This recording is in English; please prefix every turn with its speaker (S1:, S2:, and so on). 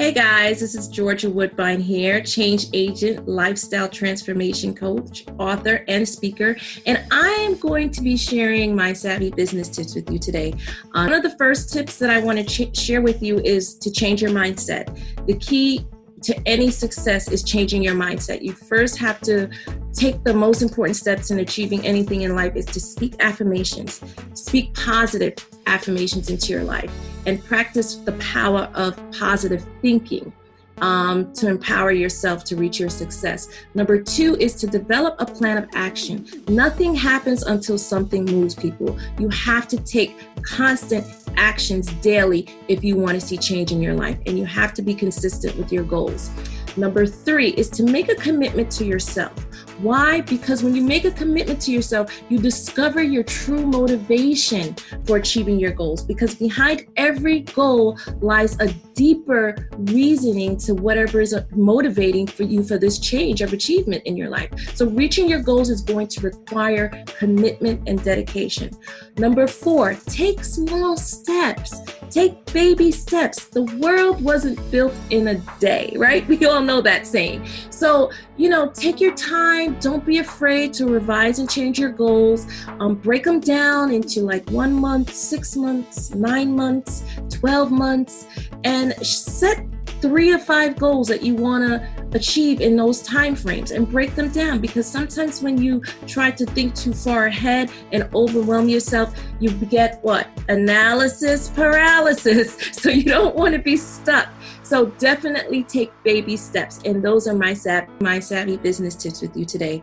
S1: Hey guys, this is Georgia Woodbine here, change agent, lifestyle transformation coach, author, and speaker. And I am going to be sharing my savvy business tips with you today. Uh, one of the first tips that I want to ch- share with you is to change your mindset. The key to any success is changing your mindset. You first have to take the most important steps in achieving anything in life is to speak affirmations. Speak positive affirmations into your life and practice the power of positive thinking um, to empower yourself to reach your success. Number two is to develop a plan of action. Nothing happens until something moves people. You have to take constant actions daily if you want to see change in your life, and you have to be consistent with your goals. Number three is to make a commitment to yourself. Why? Because when you make a commitment to yourself, you discover your true motivation for achieving your goals. Because behind every goal lies a deeper reasoning to whatever is motivating for you for this change of achievement in your life. So, reaching your goals is going to require commitment and dedication. Number four, take small steps. Take baby steps. The world wasn't built in a day, right? We all know that saying. So, you know, take your time. Don't be afraid to revise and change your goals. Um, break them down into like one month, six months, nine months, 12 months, and set three or five goals that you want to achieve in those time frames and break them down because sometimes when you try to think too far ahead and overwhelm yourself you get what? Analysis paralysis. So you don't want to be stuck. So definitely take baby steps and those are my sav- my savvy business tips with you today